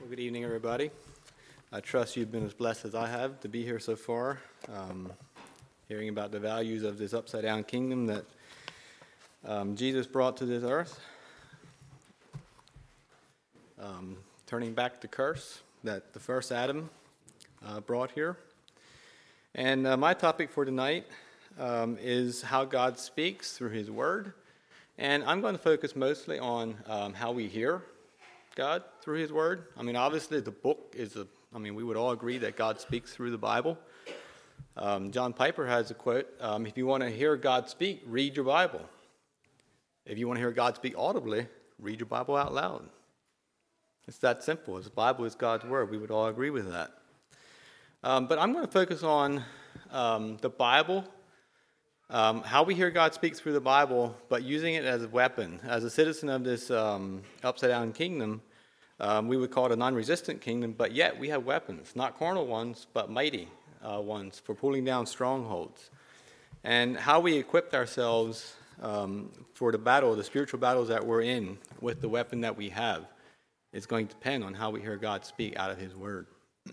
Well, good evening, everybody. I trust you've been as blessed as I have to be here so far, um, hearing about the values of this upside down kingdom that um, Jesus brought to this earth. Um, turning back the curse that the first Adam uh, brought here. And uh, my topic for tonight um, is how God speaks through His Word. And I'm going to focus mostly on um, how we hear God through His Word. I mean, obviously, the book is a, I mean, we would all agree that God speaks through the Bible. Um, John Piper has a quote um, If you want to hear God speak, read your Bible. If you want to hear God speak audibly, read your Bible out loud. It's that simple. The Bible is God's Word. We would all agree with that. Um, but I'm going to focus on um, the Bible um, how we hear God speak through the Bible, but using it as a weapon. As a citizen of this um, upside down kingdom, um, we would call it a non resistant kingdom, but yet we have weapons, not carnal ones, but mighty uh, ones for pulling down strongholds. And how we equip ourselves um, for the battle, the spiritual battles that we're in with the weapon that we have, is going to depend on how we hear God speak out of His Word.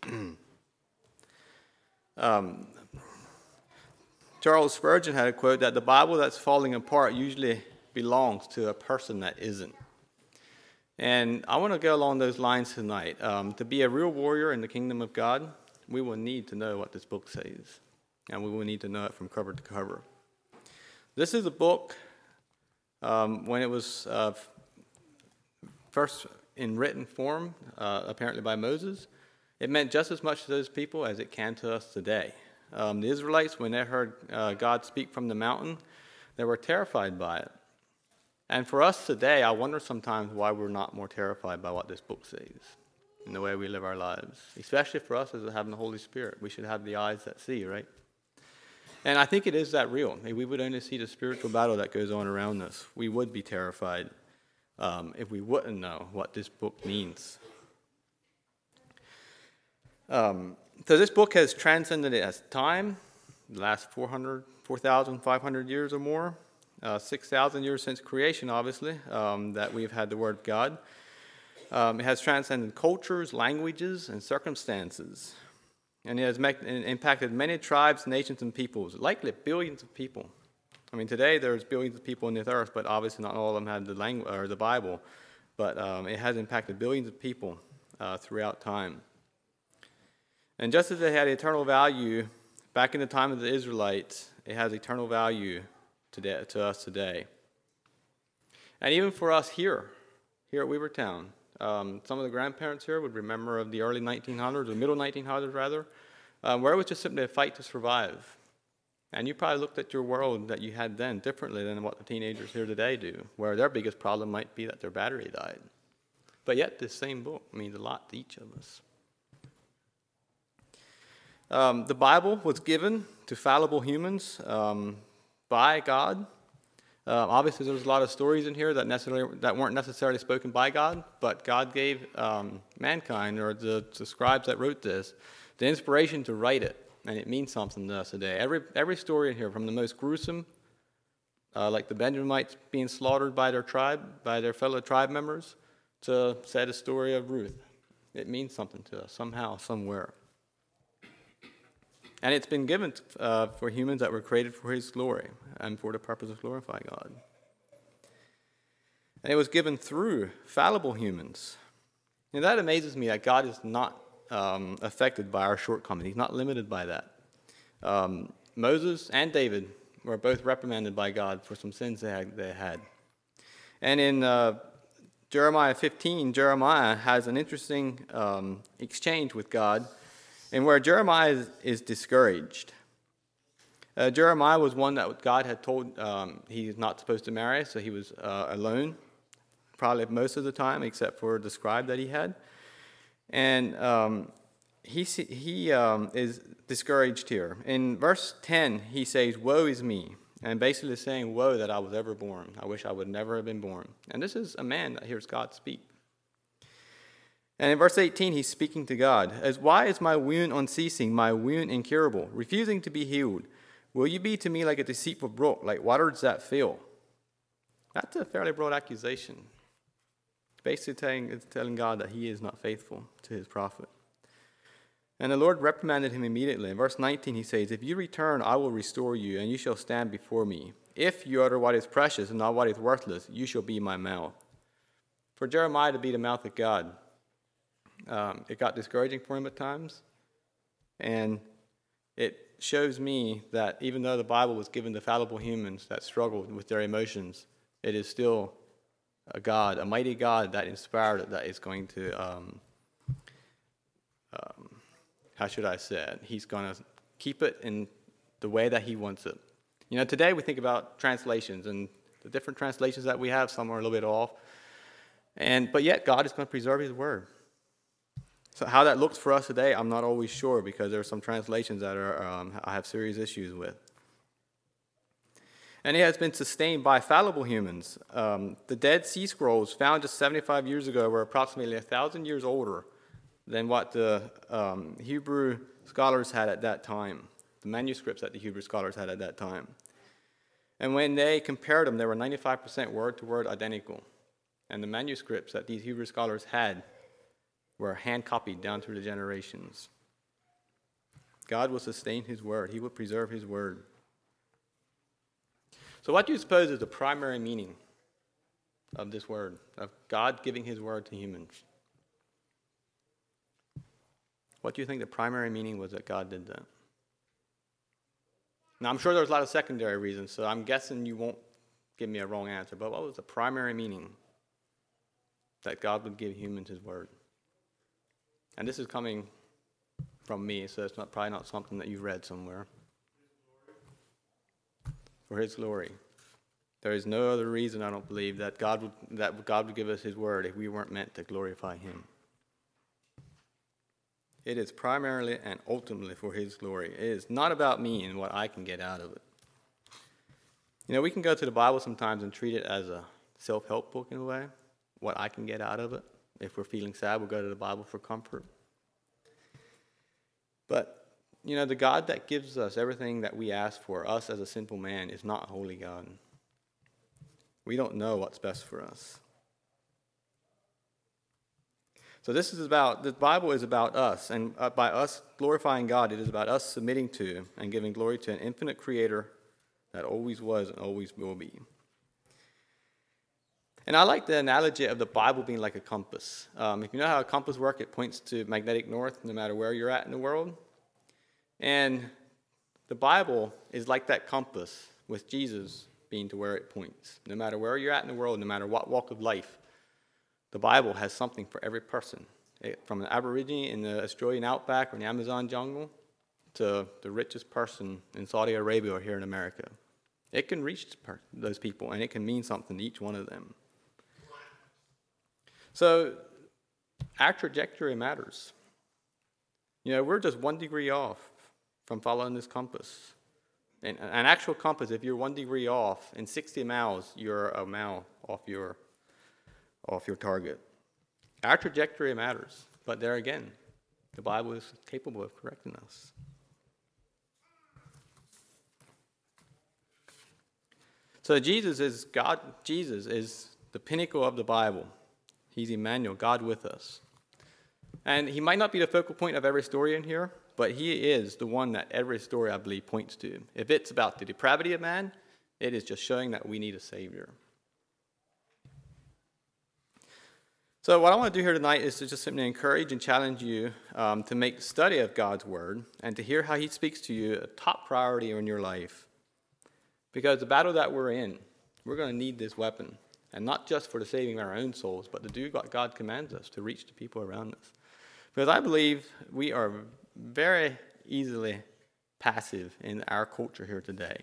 um, Charles Spurgeon had a quote that the Bible that's falling apart usually belongs to a person that isn't. And I want to go along those lines tonight. Um, to be a real warrior in the kingdom of God, we will need to know what this book says, and we will need to know it from cover to cover. This is a book, um, when it was uh, first in written form, uh, apparently by Moses, it meant just as much to those people as it can to us today. Um, the Israelites, when they heard uh, God speak from the mountain, they were terrified by it. And for us today, I wonder sometimes why we're not more terrified by what this book says in the way we live our lives, especially for us as having the Holy Spirit. We should have the eyes that see, right? And I think it is that real. If we would only see the spiritual battle that goes on around us, we would be terrified um, if we wouldn't know what this book means. Um, so this book has transcended it as time, the last 400, 4,500 years or more uh, 6,000 years since creation, obviously, um, that we've had the Word of God. Um, it has transcended cultures, languages, and circumstances. And it has make, impacted many tribes, nations, and peoples, likely billions of people. I mean, today there's billions of people on this earth, but obviously not all of them have the language or the Bible. But um, it has impacted billions of people uh, throughout time. And just as it had eternal value back in the time of the Israelites, it has eternal value today, to us today. And even for us here, here at Weavertown, um, some of the grandparents here would remember of the early 1900s, or middle 1900s rather, um, where it was just simply a fight to survive. And you probably looked at your world that you had then differently than what the teenagers here today do, where their biggest problem might be that their battery died. But yet, this same book means a lot to each of us. Um, the Bible was given to fallible humans um, by God. Uh, obviously, there's a lot of stories in here that, necessarily, that weren't necessarily spoken by God, but God gave um, mankind, or the, the, scribes that wrote this, the inspiration to write it, and it means something to us today. Every, every story in here, from the most gruesome, uh, like the Benjamites being slaughtered by their tribe, by their fellow tribe members, to say the story of Ruth, it means something to us somehow, somewhere. And it's been given uh, for humans that were created for His glory and for the purpose of glorifying God. And it was given through fallible humans. And that amazes me that God is not um, affected by our shortcomings, He's not limited by that. Um, Moses and David were both reprimanded by God for some sins they had. They had. And in uh, Jeremiah 15, Jeremiah has an interesting um, exchange with God and where Jeremiah is, is discouraged. Uh, Jeremiah was one that God had told um, he's not supposed to marry, so he was uh, alone probably most of the time, except for the scribe that he had. And um, he, he um, is discouraged here. In verse 10, he says, Woe is me. And basically saying, Woe that I was ever born. I wish I would never have been born. And this is a man that hears God speak. And in verse 18, he's speaking to God. As why is my wound unceasing, my wound incurable, refusing to be healed? Will you be to me like a deceitful brook, like waters that fail? That's a fairly broad accusation. basically telling, it's telling God that he is not faithful to his prophet. And the Lord reprimanded him immediately. In verse 19, he says, If you return, I will restore you, and you shall stand before me. If you utter what is precious and not what is worthless, you shall be my mouth. For Jeremiah to be the mouth of God, um, it got discouraging for him at times. And it shows me that even though the Bible was given to fallible humans that struggled with their emotions, it is still a God, a mighty God that inspired it, that is going to, um, um, how should I say it? He's going to keep it in the way that He wants it. You know, today we think about translations and the different translations that we have, some are a little bit off. And, but yet, God is going to preserve His Word. So, how that looks for us today, I'm not always sure because there are some translations that are, um, I have serious issues with and it has been sustained by fallible humans. Um, the Dead Sea Scrolls, found just 75 years ago, were approximately 1,000 years older than what the um, Hebrew scholars had at that time, the manuscripts that the Hebrew scholars had at that time. And when they compared them, they were 95% word to word identical. And the manuscripts that these Hebrew scholars had were hand copied down through the generations. God will sustain his word, he will preserve his word. So, what do you suppose is the primary meaning of this word, of God giving his word to humans? What do you think the primary meaning was that God did that? Now, I'm sure there's a lot of secondary reasons, so I'm guessing you won't give me a wrong answer, but what was the primary meaning that God would give humans his word? And this is coming from me, so it's not, probably not something that you've read somewhere for his glory. There is no other reason, I don't believe, that God would, that God would give us his word if we weren't meant to glorify him. It is primarily and ultimately for his glory. It is not about me and what I can get out of it. You know, we can go to the Bible sometimes and treat it as a self help book in a way, what I can get out of it. If we're feeling sad, we'll go to the Bible for comfort. But you know, the God that gives us everything that we ask for, us as a simple man, is not a holy God. We don't know what's best for us. So this is about the Bible is about us, and uh, by us glorifying God, it is about us submitting to and giving glory to an infinite Creator that always was and always will be. And I like the analogy of the Bible being like a compass. Um, if you know how a compass works, it points to magnetic north no matter where you're at in the world. And the Bible is like that compass with Jesus being to where it points. No matter where you're at in the world, no matter what walk of life, the Bible has something for every person. It, from an Aborigine in the Australian outback or in the Amazon jungle to the richest person in Saudi Arabia or here in America. It can reach those people and it can mean something to each one of them. So, our trajectory matters. You know, we're just one degree off from following this compass. And an actual compass, if you're one degree off in 60 miles, you're a mile off your, off your target. Our trajectory matters, but there again, the Bible is capable of correcting us. So Jesus is God, Jesus is the pinnacle of the Bible. He's Emmanuel, God with us. And he might not be the focal point of every story in here, but he is the one that every story, I believe, points to. If it's about the depravity of man, it is just showing that we need a Savior. So, what I want to do here tonight is to just simply encourage and challenge you um, to make study of God's Word and to hear how He speaks to you a top priority in your life. Because the battle that we're in, we're going to need this weapon. And not just for the saving of our own souls, but to do what God commands us to reach the people around us. Because I believe we are very easily passive in our culture here today.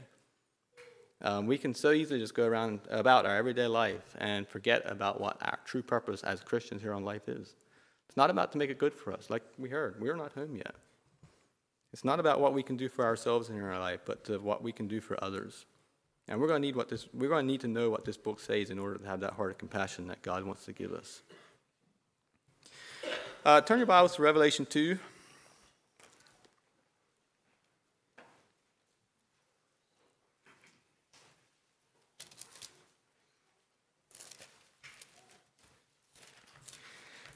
Um, we can so easily just go around about our everyday life and forget about what our true purpose as Christians here on life is. It's not about to make it good for us, like we heard. We're not home yet. It's not about what we can do for ourselves in our life, but to what we can do for others. And we're going to need what this we're going to need to know what this book says in order to have that heart of compassion that God wants to give us. Uh, turn your Bibles to Revelation 2.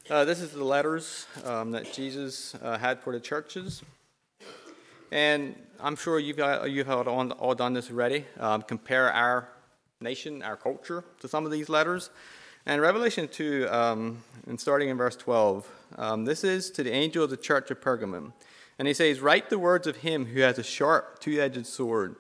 Uh, this is the letters um, that Jesus uh, had for the churches. And I'm sure you've, got, you've all, all done this already. Um, compare our nation, our culture, to some of these letters. And Revelation 2, um, and starting in verse 12, um, this is to the angel of the church of Pergamum. And he says, Write the words of him who has a sharp, two edged sword.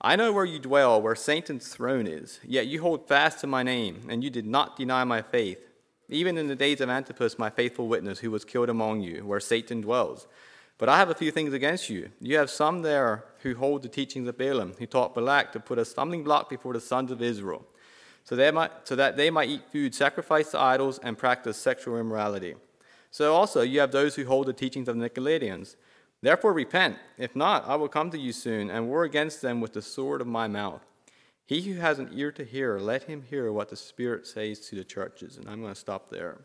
I know where you dwell, where Satan's throne is, yet you hold fast to my name, and you did not deny my faith, even in the days of Antipas, my faithful witness, who was killed among you, where Satan dwells. But I have a few things against you. You have some there who hold the teachings of Balaam, who taught Balak to put a stumbling block before the sons of Israel, so, they might, so that they might eat food sacrificed to idols and practice sexual immorality. So also you have those who hold the teachings of the Nicolaitans. Therefore repent. If not, I will come to you soon and war against them with the sword of my mouth. He who has an ear to hear, let him hear what the Spirit says to the churches. And I'm going to stop there.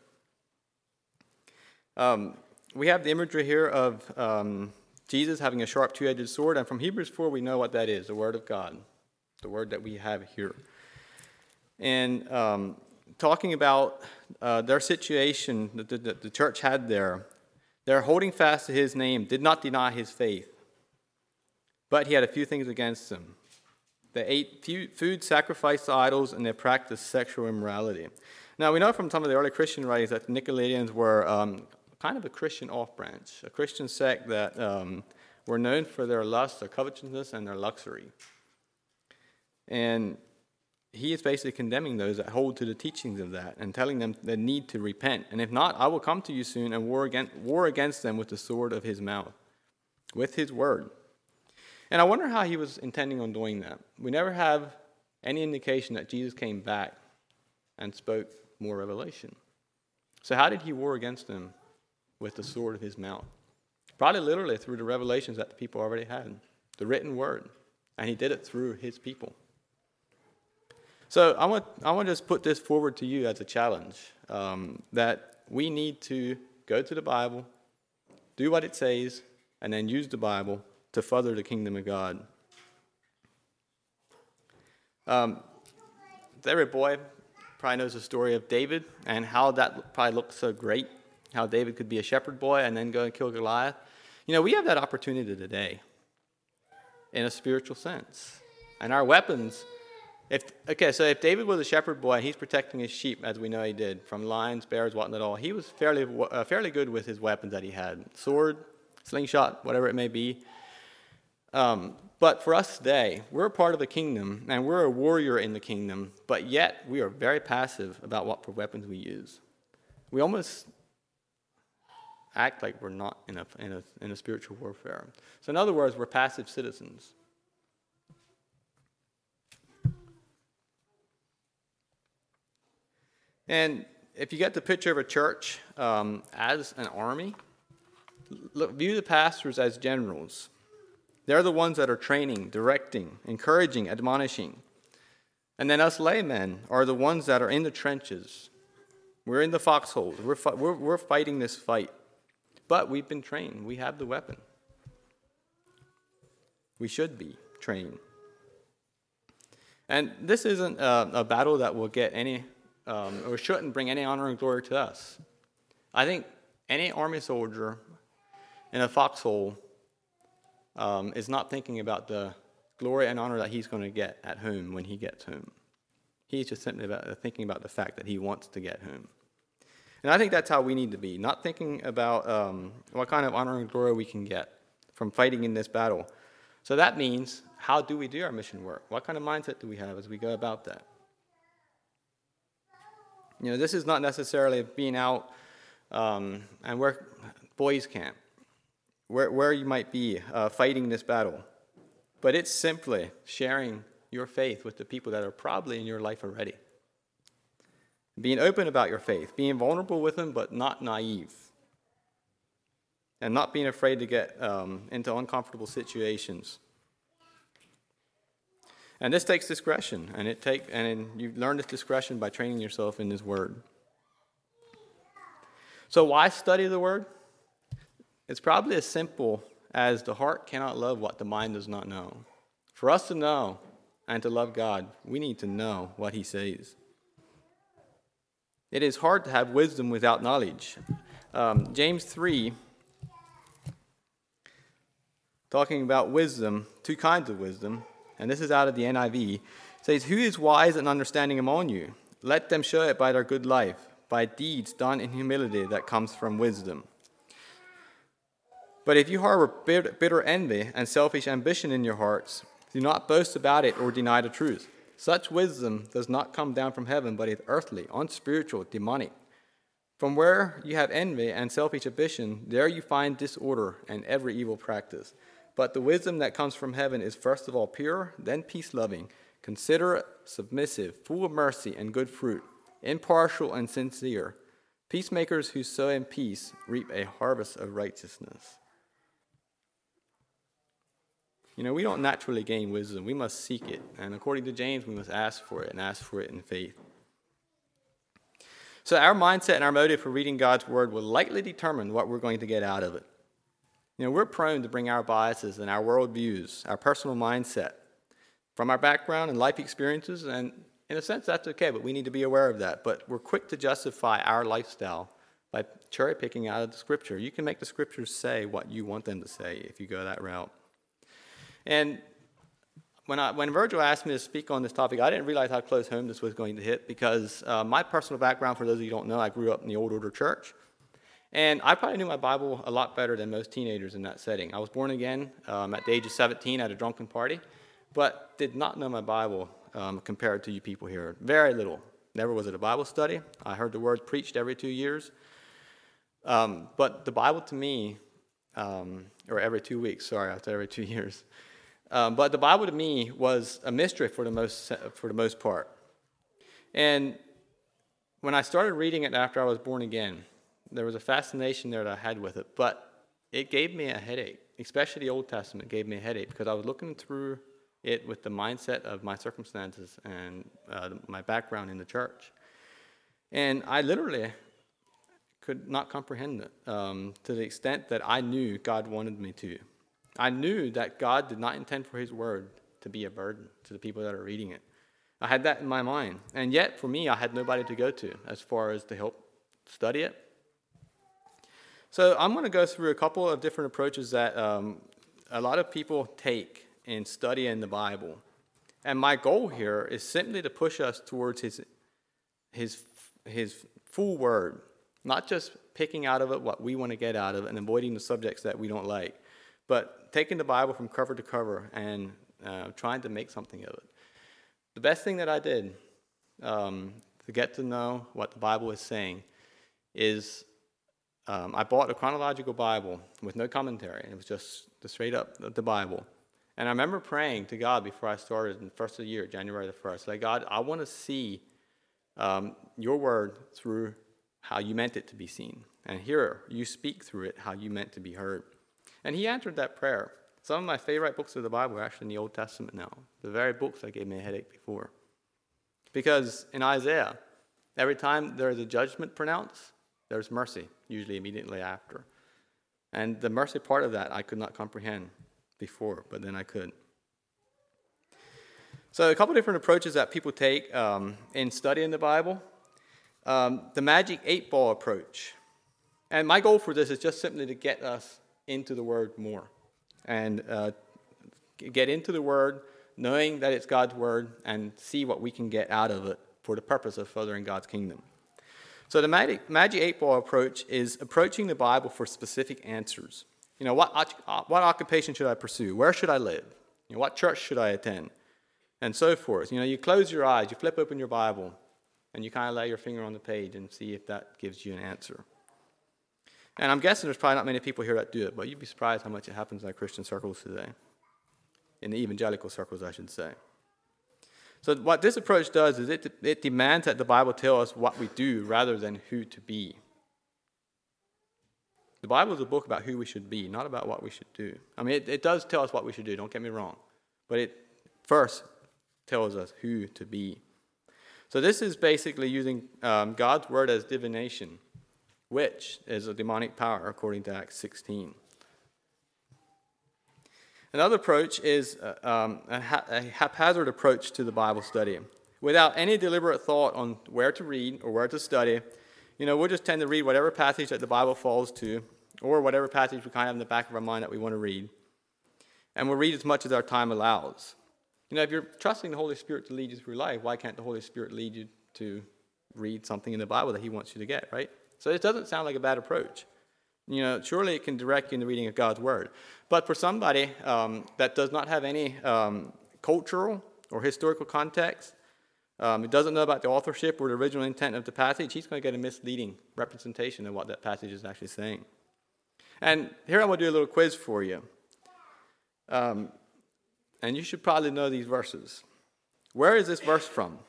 Um, we have the imagery here of um, Jesus having a sharp two edged sword, and from Hebrews 4, we know what that is the Word of God, the Word that we have here. And um, talking about uh, their situation that the, the, church had there, they're holding fast to his name, did not deny his faith. But he had a few things against them. They ate food sacrificed to idols and they practiced sexual immorality. Now, we know from some of the early Christian writings that the Nicolaitans were um, kind of a Christian off branch, a Christian sect that um, were known for their lust, their covetousness, and their luxury. And he is basically condemning those that hold to the teachings of that and telling them they need to repent. And if not, I will come to you soon and war against, war against them with the sword of his mouth, with his word. And I wonder how he was intending on doing that. We never have any indication that Jesus came back and spoke more revelation. So, how did he war against them? With the sword of his mouth. Probably literally through the revelations that the people already had, the written word. And he did it through his people. So I want, I want to just put this forward to you as a challenge um, that we need to go to the Bible, do what it says, and then use the Bible to further the kingdom of God. Um, every boy probably knows the story of David and how that probably looked so great how David could be a shepherd boy and then go and kill Goliath. You know, we have that opportunity today in a spiritual sense. And our weapons, if okay, so if David was a shepherd boy he's protecting his sheep, as we know he did, from lions, bears, whatnot, all, he was fairly, uh, fairly good with his weapons that he had sword, slingshot, whatever it may be. Um, but for us today, we're a part of the kingdom and we're a warrior in the kingdom, but yet we are very passive about what weapons we use. We almost act like we're not in a, in a, in a spiritual warfare. So, in other words, we're passive citizens. And if you get the picture of a church um, as an army, look, view the pastors as generals. They're the ones that are training, directing, encouraging, admonishing. And then us laymen are the ones that are in the trenches. We're in the foxholes. We're, fi- we're, we're fighting this fight. But we've been trained, we have the weapon. We should be trained. And this isn't a, a battle that will get any, um, or shouldn't bring any honor and glory to us. I think any army soldier in a foxhole um, is not thinking about the glory and honor that he's going to get at home when he gets home. He's just simply about, thinking about the fact that he wants to get home. And I think that's how we need to be, not thinking about um, what kind of honor and glory we can get from fighting in this battle. So that means, how do we do our mission work? What kind of mindset do we have as we go about that? You know, this is not necessarily being out um, and where boys camp, where, where you might be uh, fighting this battle, but it's simply sharing your faith with the people that are probably in your life already. Being open about your faith, being vulnerable with them, but not naive. And not being afraid to get um, into uncomfortable situations. And this takes discretion, and it take and you learn this discretion by training yourself in His Word. So why study the Word? It's probably as simple as the heart cannot love what the mind does not know. For us to know and to love God, we need to know what He says. It is hard to have wisdom without knowledge. Um, James 3, talking about wisdom, two kinds of wisdom, and this is out of the NIV, says, Who is wise and understanding among you? Let them show it by their good life, by deeds done in humility that comes from wisdom. But if you harbor bitter envy and selfish ambition in your hearts, do not boast about it or deny the truth. Such wisdom does not come down from heaven, but is earthly, unspiritual, demonic. From where you have envy and selfish ambition, there you find disorder and every evil practice. But the wisdom that comes from heaven is first of all pure, then peace loving, considerate, submissive, full of mercy and good fruit, impartial and sincere. Peacemakers who sow in peace reap a harvest of righteousness. You know, we don't naturally gain wisdom. We must seek it. And according to James, we must ask for it and ask for it in faith. So, our mindset and our motive for reading God's Word will likely determine what we're going to get out of it. You know, we're prone to bring our biases and our worldviews, our personal mindset from our background and life experiences, and in a sense, that's okay, but we need to be aware of that. But we're quick to justify our lifestyle by cherry picking out of the Scripture. You can make the Scriptures say what you want them to say if you go that route. And when, I, when Virgil asked me to speak on this topic, I didn't realize how close home this was going to hit because uh, my personal background, for those of you who don't know, I grew up in the Old Order Church. And I probably knew my Bible a lot better than most teenagers in that setting. I was born again um, at the age of 17 at a drunken party, but did not know my Bible um, compared to you people here. Very little. Never was it a Bible study. I heard the word preached every two years. Um, but the Bible to me, um, or every two weeks, sorry, I said every two years. Um, but the Bible to me was a mystery for the most for the most part. And when I started reading it after I was born again, there was a fascination there that I had with it. But it gave me a headache, especially the Old Testament gave me a headache because I was looking through it with the mindset of my circumstances and uh, my background in the church. And I literally could not comprehend it um, to the extent that I knew God wanted me to. I knew that God did not intend for His word to be a burden to the people that are reading it. I had that in my mind. And yet, for me, I had nobody to go to as far as to help study it. So, I'm going to go through a couple of different approaches that um, a lot of people take in studying the Bible. And my goal here is simply to push us towards His, his, his full word, not just picking out of it what we want to get out of it and avoiding the subjects that we don't like. But taking the Bible from cover to cover and uh, trying to make something of it. The best thing that I did um, to get to know what the Bible is saying is um, I bought a chronological Bible with no commentary. It was just the straight up the Bible. And I remember praying to God before I started in the first of the year, January the 1st, like, God, I want to see um, your word through how you meant it to be seen. And hear you speak through it how you meant to be heard. And he answered that prayer. Some of my favorite books of the Bible are actually in the Old Testament now, the very books that gave me a headache before. Because in Isaiah, every time there is a judgment pronounced, there's mercy, usually immediately after. And the mercy part of that I could not comprehend before, but then I could. So, a couple different approaches that people take um, in studying the Bible. Um, the magic eight ball approach. And my goal for this is just simply to get us into the Word more and uh, get into the Word, knowing that it's God's Word, and see what we can get out of it for the purpose of furthering God's kingdom. So, the Magic, Magic 8 Ball approach is approaching the Bible for specific answers. You know, what, uh, what occupation should I pursue? Where should I live? You know, what church should I attend? And so forth. You know, you close your eyes, you flip open your Bible, and you kind of lay your finger on the page and see if that gives you an answer. And I'm guessing there's probably not many people here that do it, but you'd be surprised how much it happens in our Christian circles today. In the evangelical circles, I should say. So, what this approach does is it, it demands that the Bible tell us what we do rather than who to be. The Bible is a book about who we should be, not about what we should do. I mean, it, it does tell us what we should do, don't get me wrong. But it first tells us who to be. So, this is basically using um, God's word as divination which is a demonic power, according to Acts 16. Another approach is uh, um, a, ha- a, haphazard approach to the Bible study, without any deliberate thought on where to read or where to study, you know, we'll just tend to read whatever passage that the Bible falls to, or whatever passage we kind of have in the back of our mind that we want to read. And we'll read as much as our time allows. You know, if you're trusting the Holy Spirit to lead you through life, why can't the Holy Spirit lead you to read something in the Bible that He wants you to get, right? So it doesn't sound like a bad approach. You know, surely it can direct you in the reading of God's Word. But for somebody um, that does not have any um, cultural or historical context, um, who doesn't know about the authorship or the original intent of the passage, he's going to get a misleading representation of what that passage is actually saying. And here I want to do a little quiz for you. Um, and you should probably know these verses. Where is this verse from?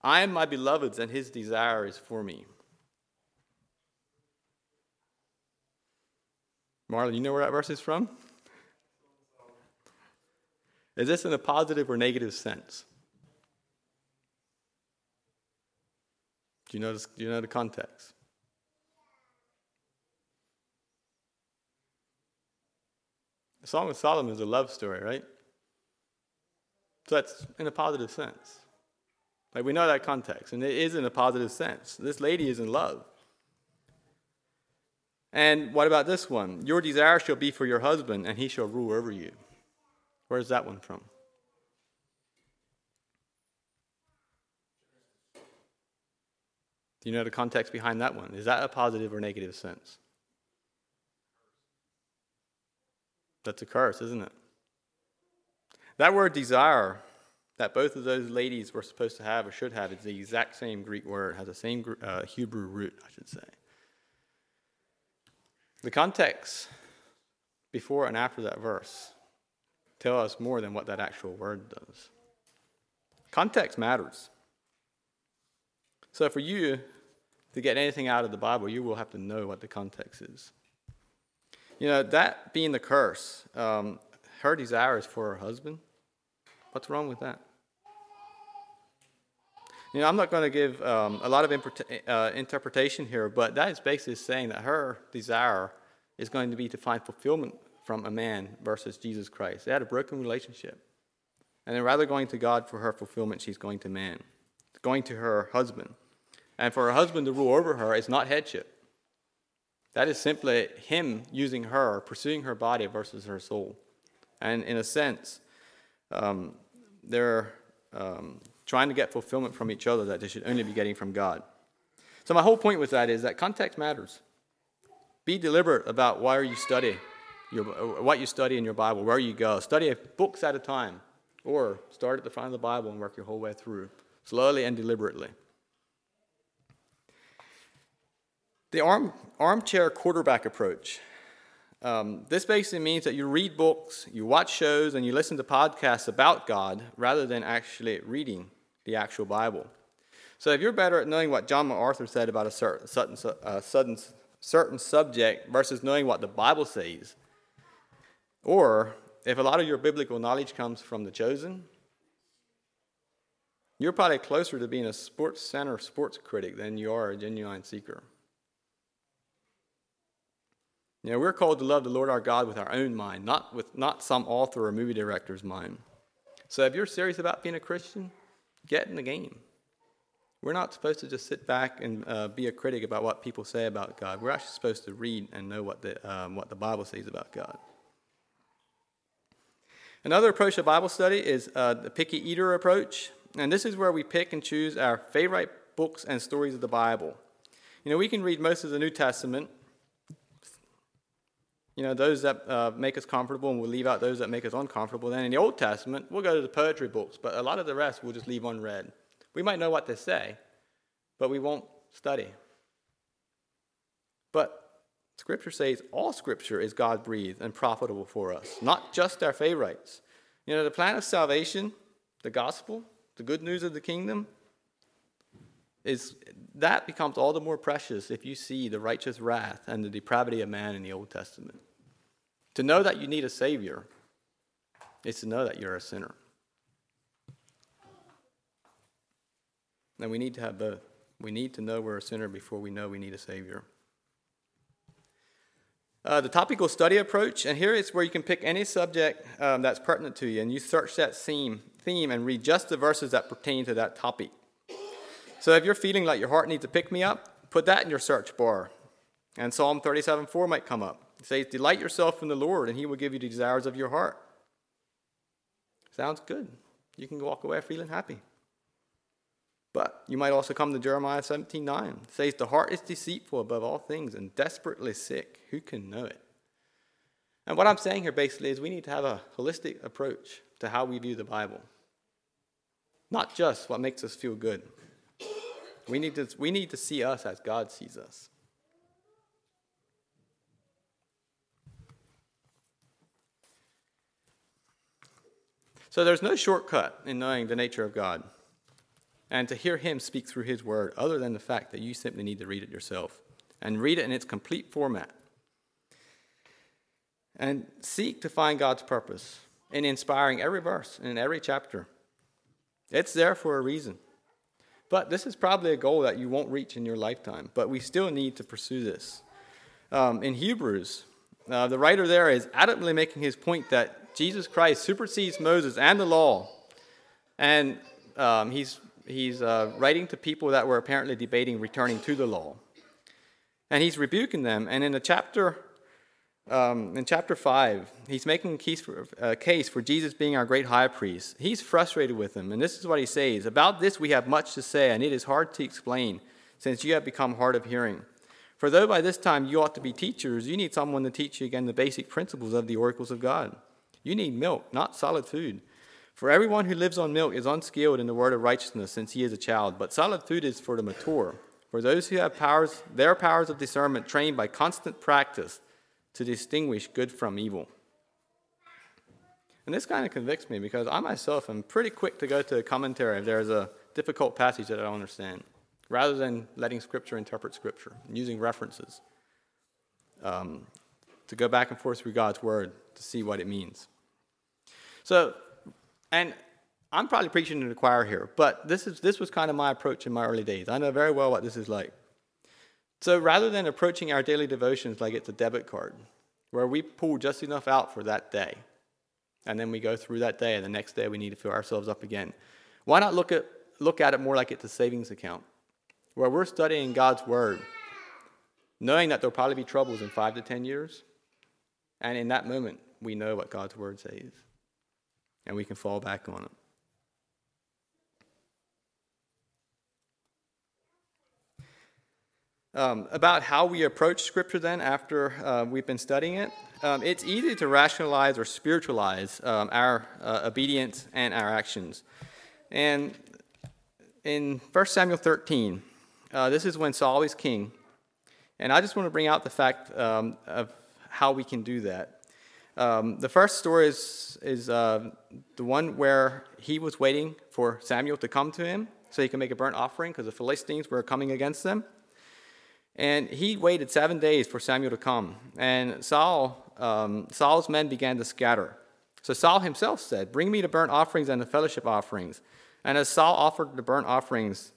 I am my beloved's, and his desire is for me. Marlon, you know where that verse is from? Is this in a positive or negative sense? Do you know, this, do you know the context? The Song of Solomon is a love story, right? So that's in a positive sense. Like we know that context, and it is in a positive sense. This lady is in love. And what about this one? Your desire shall be for your husband, and he shall rule over you. Where's that one from? Do you know the context behind that one? Is that a positive or negative sense? That's a curse, isn't it? That word desire that both of those ladies were supposed to have or should have is the exact same Greek word, has the same uh, Hebrew root, I should say. The context before and after that verse tell us more than what that actual word does. Context matters. So for you to get anything out of the Bible, you will have to know what the context is. You know, that being the curse, um, her desire is for her husband. What's wrong with that? You know, I'm not going to give um, a lot of uh, interpretation here, but that is basically saying that her desire is going to be to find fulfillment from a man versus Jesus Christ. They had a broken relationship. And then rather going to God for her fulfillment, she's going to man, going to her husband. And for her husband to rule over her is not headship. That is simply him using her, pursuing her body versus her soul. And in a sense, um, they're um, trying to get fulfillment from each other that they should only be getting from God. So my whole point with that is that context matters. Be deliberate about why you study, your, what you study in your Bible, where you go. Study books at a time, or start at the front of the Bible and work your whole way through, slowly and deliberately. The arm, armchair quarterback approach. Um, this basically means that you read books, you watch shows, and you listen to podcasts about God rather than actually reading the actual Bible. So if you're better at knowing what John MacArthur said about a certain, certain, uh, certain, certain subject versus knowing what the Bible says, or if a lot of your biblical knowledge comes from the chosen, you're probably closer to being a sports center sports critic than you are a genuine seeker. Know, we're called to love the Lord our God with our own mind, not with not some author or movie director's mind. So if you're serious about being a Christian, get in the game. We're not supposed to just sit back and uh, be a critic about what people say about God. We're actually supposed to read and know what the, um, what the Bible says about God. Another approach to Bible study is uh, the picky eater approach. And this is where we pick and choose our favorite books and stories of the Bible. You know, we can read most of the New Testament, you know, those that uh, make us comfortable, and we'll leave out those that make us uncomfortable. Then in the Old Testament, we'll go to the poetry books, but a lot of the rest we'll just leave unread. We might know what they say, but we won't study. But Scripture says all Scripture is God breathed and profitable for us, not just our favorites. You know, the plan of salvation, the gospel, the good news of the kingdom, is that becomes all the more precious if you see the righteous wrath and the depravity of man in the Old Testament. To know that you need a Savior is to know that you're a sinner. And we need to have both. We need to know we're a sinner before we know we need a Savior. uh, the topical study approach, and here is where you can pick any subject um, that's pertinent to you, and you search that theme, theme and read just the verses that pertain to that topic. So if you're feeling like your heart needs to pick me up, put that in your search bar, and Psalm 37 4 might come up. It says, Delight yourself in the Lord, and he will give you the desires of your heart. Sounds good. You can walk away feeling happy. But you might also come to Jeremiah 17 9. It says, The heart is deceitful above all things and desperately sick. Who can know it? And what I'm saying here basically is we need to have a holistic approach to how we view the Bible. Not just what makes us feel good. We need to, we need to see us as God sees us. So there's no shortcut in knowing the nature of God and to hear Him speak through His Word, other than the fact that you simply need to read it yourself and read it in its complete format. And seek to find God's purpose in inspiring every verse and in every chapter. It's there for a reason. But this is probably a goal that you won't reach in your lifetime, but we still need to pursue this. Um, in Hebrews, uh, the writer there is adamantly making his point that Jesus Christ supersedes Moses and the law. And um, he's he's uh, writing to people that were apparently debating returning to the law. And he's rebuking them. And in the chapter, um, in chapter 5, he's making a case, for, a case for Jesus being our great high priest. He's frustrated with them. And this is what he says About this we have much to say, and it is hard to explain, since you have become hard of hearing. For though by this time you ought to be teachers, you need someone to teach you again the basic principles of the oracles of God. You need milk, not solid food. For everyone who lives on milk is unskilled in the word of righteousness since he is a child, but solid food is for the mature, for those who have powers, their powers of discernment trained by constant practice to distinguish good from evil. And this kind of convicts me because I myself am pretty quick to go to a commentary if there's a difficult passage that I don't understand, rather than letting Scripture interpret Scripture and using references um, to go back and forth through God's Word to see what it means. So, and I'm probably preaching to the choir here, but this, is, this was kind of my approach in my early days. I know very well what this is like. So rather than approaching our daily devotions like it's a debit card, where we pull just enough out for that day, and then we go through that day, and the next day we need to fill ourselves up again, why not look at, look at it more like it's a savings account, where we're studying God's Word, knowing that there'll probably be troubles in five to ten years, and in that moment, we know what God's Word says and we can fall back on it. Um, about how we approach Scripture then after uh, we've been studying it. Um, it's easy to rationalize or spiritualize um, our uh, obedience and our actions. And in 1 Samuel 13, uh, this is when Saul is king. And I just want to bring out the fact um, of how we can do that. Um, the first story is, is uh, the one where he was waiting for Samuel to come to him so he can make a burnt offering because the Philistines were coming against them. And he waited seven days for Samuel to come. And Saul, um, Saul's men began to scatter. So Saul himself said, Bring me the burnt offerings and the fellowship offerings. And as Saul offered the burnt offerings,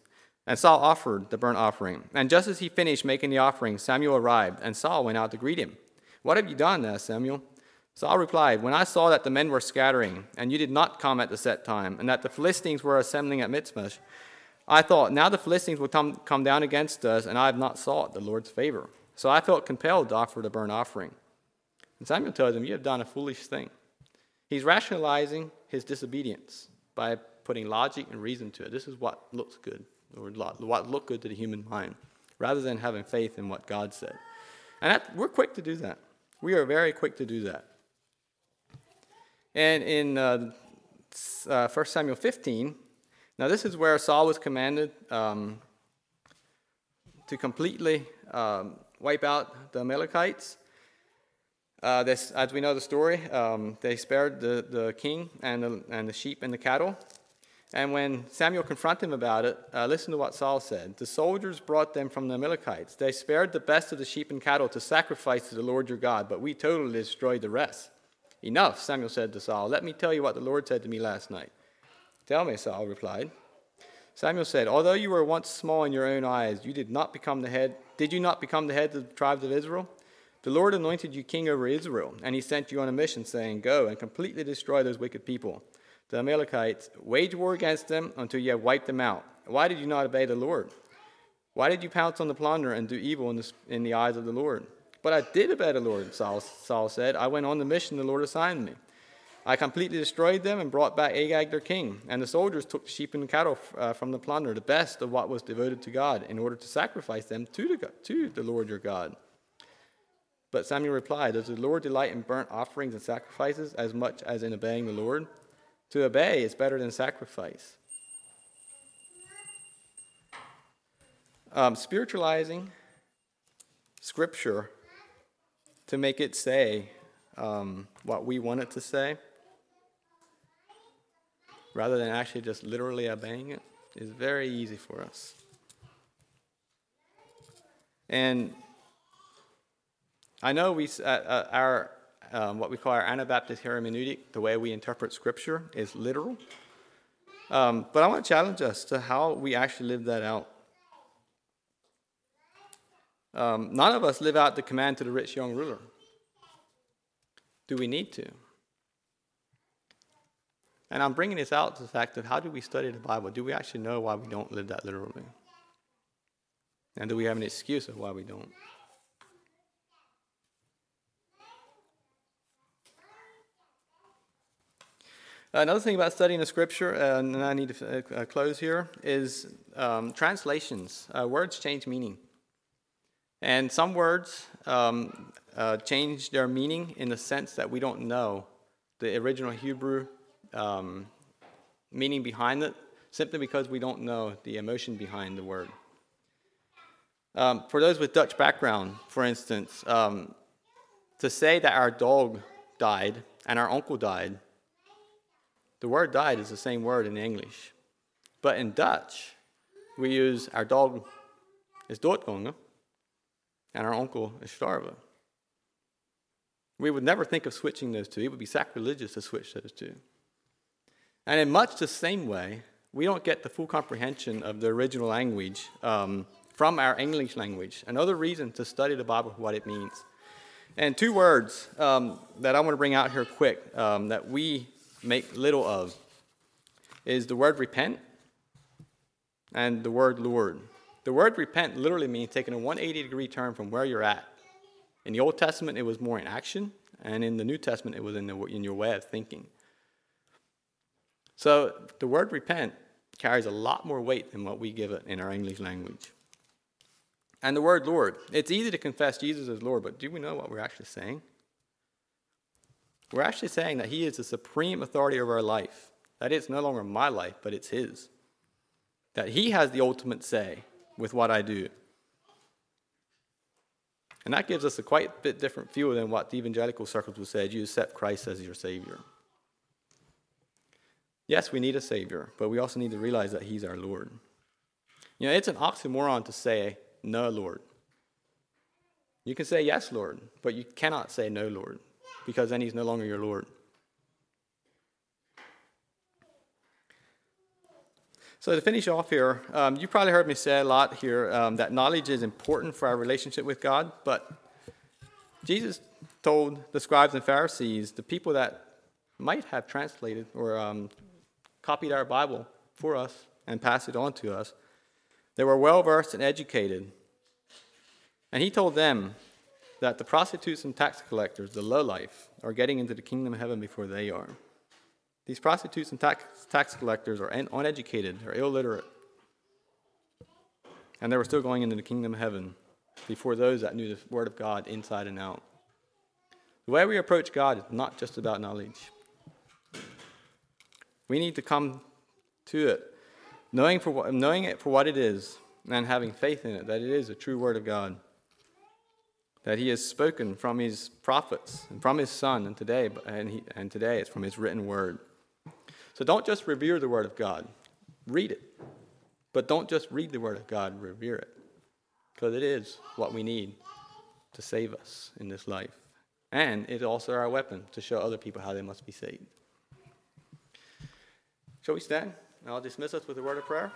and Saul offered the burnt offering. And just as he finished making the offering, Samuel arrived, and Saul went out to greet him. What have you done? asked Samuel. Saul replied, When I saw that the men were scattering, and you did not come at the set time, and that the Philistines were assembling at Mitzmash, I thought, Now the Philistines will come, come down against us, and I have not sought the Lord's favor. So I felt compelled to offer the burnt offering. And Samuel tells him, You have done a foolish thing. He's rationalizing his disobedience by putting logic and reason to it. This is what looks good, or what looked good to the human mind, rather than having faith in what God said. And that, we're quick to do that. We are very quick to do that. And in uh, uh, 1 Samuel 15, now this is where Saul was commanded um, to completely um, wipe out the Amalekites. Uh, this, as we know the story, um, they spared the, the king and the, and the sheep and the cattle. And when Samuel confronted him about it, uh, listen to what Saul said. The soldiers brought them from the Amalekites. They spared the best of the sheep and cattle to sacrifice to the Lord your God, but we totally destroyed the rest. Enough, Samuel said to Saul. Let me tell you what the Lord said to me last night. Tell me, Saul replied. Samuel said, Although you were once small in your own eyes, you did not become the head. Did you not become the head of the tribes of Israel? The Lord anointed you king over Israel, and he sent you on a mission, saying, Go and completely destroy those wicked people, the Amalekites. Wage war against them until you have wiped them out. Why did you not obey the Lord? Why did you pounce on the plunder and do evil in the, in the eyes of the Lord? But I did obey the Lord, Saul, Saul said. I went on the mission the Lord assigned me. I completely destroyed them and brought back Agag their king. And the soldiers took the sheep and cattle uh, from the plunder, the best of what was devoted to God, in order to sacrifice them to the, to the Lord your God. But Samuel replied, Does the Lord delight in burnt offerings and sacrifices as much as in obeying the Lord? To obey is better than sacrifice. Um, spiritualizing Scripture to make it say um, what we want it to say, rather than actually just literally obeying it, is very easy for us. And I know we, uh, uh, our, um, what we call our Anabaptist hermeneutic, the way we interpret Scripture, is literal. Um, but I want to challenge us to how we actually live that out. Um, none of us live out the command to the rich young ruler. Do we need to? And I'm bringing this out to the fact of how do we study the Bible? Do we actually know why we don't live that literally? And do we have an excuse of why we don't? Another thing about studying the scripture, uh, and I need to uh, close here, is um, translations. Uh, words change meaning. And some words um, uh, change their meaning in the sense that we don't know the original Hebrew um, meaning behind it, simply because we don't know the emotion behind the word. Um, for those with Dutch background, for instance, um, to say that our dog died and our uncle died the word died is the same word in English. But in Dutch, we use our dog is doodgegaan and our uncle is starve. We would never think of switching those two. It would be sacrilegious to switch those two. And in much the same way, we don't get the full comprehension of the original language um, from our English language. Another reason to study the Bible what it means. And two words um, that I want to bring out here quick um, that we make little of is the word repent and the word Lord. The word repent literally means taking a 180 degree turn from where you're at. In the Old Testament, it was more in action, and in the New Testament, it was in, the, in your way of thinking. So the word repent carries a lot more weight than what we give it in our English language. And the word Lord, it's easy to confess Jesus as Lord, but do we know what we're actually saying? We're actually saying that He is the supreme authority over our life. That it's no longer my life, but it's His. That He has the ultimate say with what I do. And that gives us a quite bit different view than what the evangelical circles would say you accept Christ as your Savior. Yes, we need a Savior, but we also need to realize that He's our Lord. You know, it's an oxymoron to say, No, Lord. You can say, Yes, Lord, but you cannot say, No, Lord because then he's no longer your Lord. So, to finish off here, um, you probably heard me say a lot here um, that knowledge is important for our relationship with God, but Jesus told the scribes and Pharisees, the people that might have translated or um, copied our Bible for us and passed it on to us, they were well versed and educated. And he told them that the prostitutes and tax collectors, the lowlife, are getting into the kingdom of heaven before they are. These prostitutes and tax, tax collectors are uneducated, they're illiterate, and they were still going into the kingdom of heaven before those that knew the word of God inside and out. The way we approach God is not just about knowledge. We need to come to it knowing, for, knowing it for what it is and having faith in it, that it is a true word of God that he has spoken from his prophets and from his son, and today, and, he, and today it's from his written word. So don't just revere the word of God, read it. But don't just read the word of God, revere it. Because it is what we need to save us in this life. And it's also our weapon to show other people how they must be saved. Shall we stand? I'll dismiss us with a word of prayer.